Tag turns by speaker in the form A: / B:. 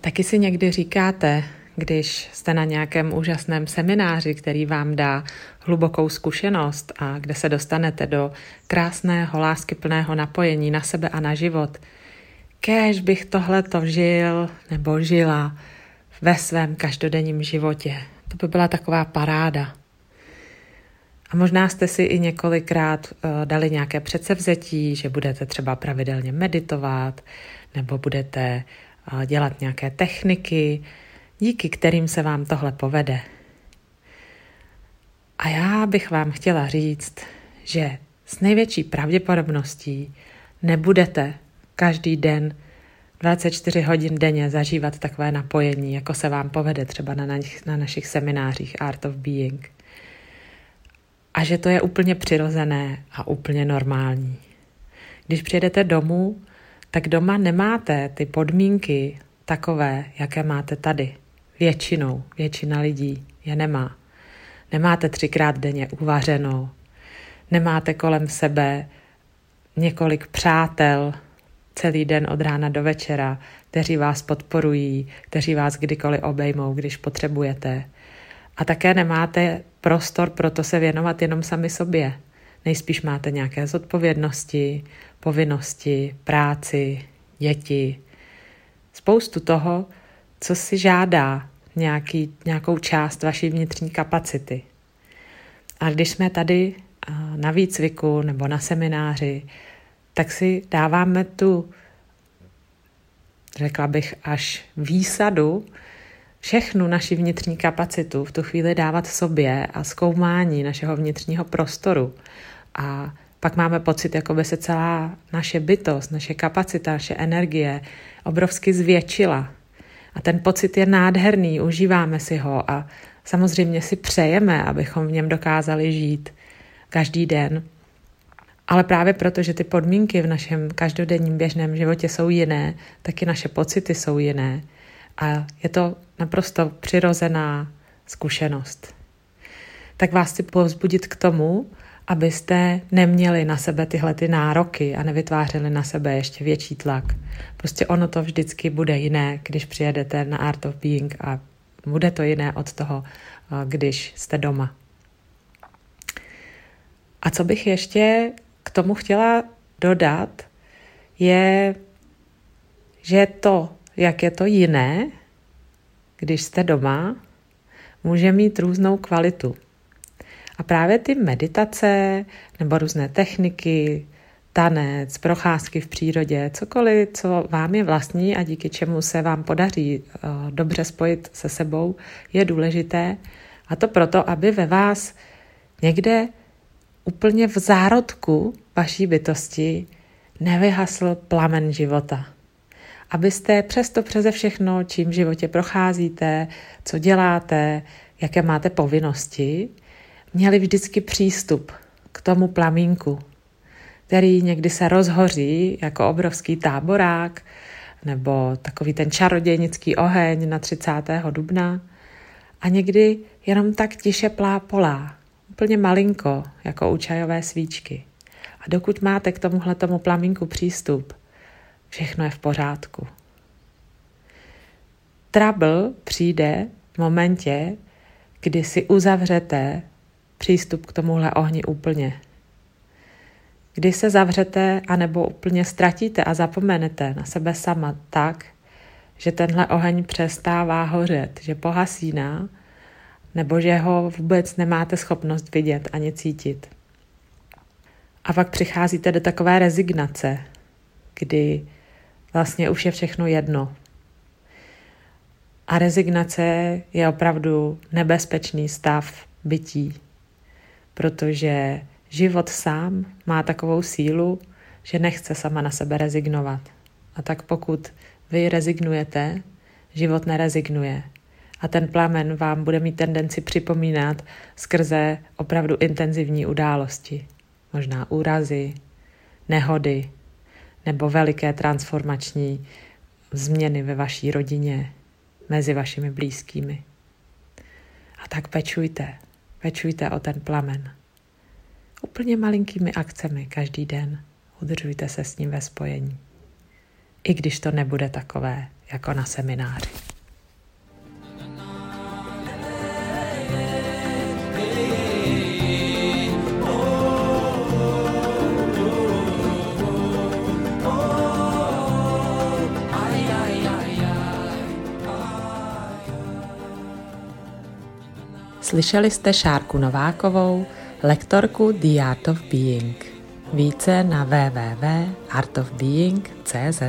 A: Taky si někdy říkáte, když jste na nějakém úžasném semináři, který vám dá hlubokou zkušenost a kde se dostanete do krásného, láskyplného napojení na sebe a na život, kéž bych tohle to žil nebo žila ve svém každodenním životě. To by byla taková paráda. A možná jste si i několikrát uh, dali nějaké předsevzetí, že budete třeba pravidelně meditovat, nebo budete uh, dělat nějaké techniky, díky kterým se vám tohle povede. A já bych vám chtěla říct, že s největší pravděpodobností nebudete každý den 24 hodin denně zažívat takové napojení, jako se vám povede třeba na, naš, na našich seminářích Art of Being. A že to je úplně přirozené a úplně normální. Když přijedete domů, tak doma nemáte ty podmínky takové, jaké máte tady. Většinou, většina lidí je nemá. Nemáte třikrát denně uvařeno, nemáte kolem sebe několik přátel celý den od rána do večera, kteří vás podporují, kteří vás kdykoliv obejmou, když potřebujete. A také nemáte prostor pro to se věnovat jenom sami sobě. Nejspíš máte nějaké zodpovědnosti, povinnosti, práci, děti, spoustu toho, co si žádá nějaký, nějakou část vaší vnitřní kapacity. A když jsme tady na výcviku nebo na semináři, tak si dáváme tu, řekla bych, až výsadu, všechnu naši vnitřní kapacitu v tu chvíli dávat sobě a zkoumání našeho vnitřního prostoru. A pak máme pocit, jako by se celá naše bytost, naše kapacita, naše energie obrovsky zvětšila. A ten pocit je nádherný, užíváme si ho a samozřejmě si přejeme, abychom v něm dokázali žít každý den. Ale právě proto, že ty podmínky v našem každodenním běžném životě jsou jiné, taky naše pocity jsou jiné. A je to naprosto přirozená zkušenost. Tak vás chci povzbudit k tomu, abyste neměli na sebe tyhle ty nároky a nevytvářeli na sebe ještě větší tlak. Prostě ono to vždycky bude jiné, když přijedete na Art of Being a bude to jiné od toho, když jste doma. A co bych ještě k tomu chtěla dodat, je, že to, jak je to jiné, když jste doma, může mít různou kvalitu. A právě ty meditace nebo různé techniky, tanec, procházky v přírodě, cokoliv, co vám je vlastní a díky čemu se vám podaří uh, dobře spojit se sebou, je důležité. A to proto, aby ve vás někde úplně v zárodku vaší bytosti nevyhasl plamen života. Abyste přesto přeze všechno, čím v životě procházíte, co děláte, jaké máte povinnosti, měli vždycky přístup k tomu plamínku, který někdy se rozhoří jako obrovský táborák nebo takový ten čarodějnický oheň na 30. dubna a někdy jenom tak tiše plápolá, úplně malinko, jako u čajové svíčky. A dokud máte k tomuhle tomu plamínku přístup, všechno je v pořádku. Trouble přijde v momentě, kdy si uzavřete přístup k tomuhle ohni úplně. Kdy se zavřete anebo úplně ztratíte a zapomenete na sebe sama tak, že tenhle oheň přestává hořet, že pohasíná, nebo že ho vůbec nemáte schopnost vidět ani cítit. A pak přicházíte do takové rezignace, kdy vlastně už je všechno jedno. A rezignace je opravdu nebezpečný stav bytí protože život sám má takovou sílu, že nechce sama na sebe rezignovat. A tak pokud vy rezignujete, život nerezignuje. A ten plamen vám bude mít tendenci připomínat skrze opravdu intenzivní události. Možná úrazy, nehody nebo veliké transformační změny ve vaší rodině, mezi vašimi blízkými. A tak pečujte, Pečujte o ten plamen. Úplně malinkými akcemi každý den udržujte se s ním ve spojení. I když to nebude takové, jako na semináři. Slyšeli jste Šárku Novákovou, lektorku The Art of Being. Více na www.artofbeing.cz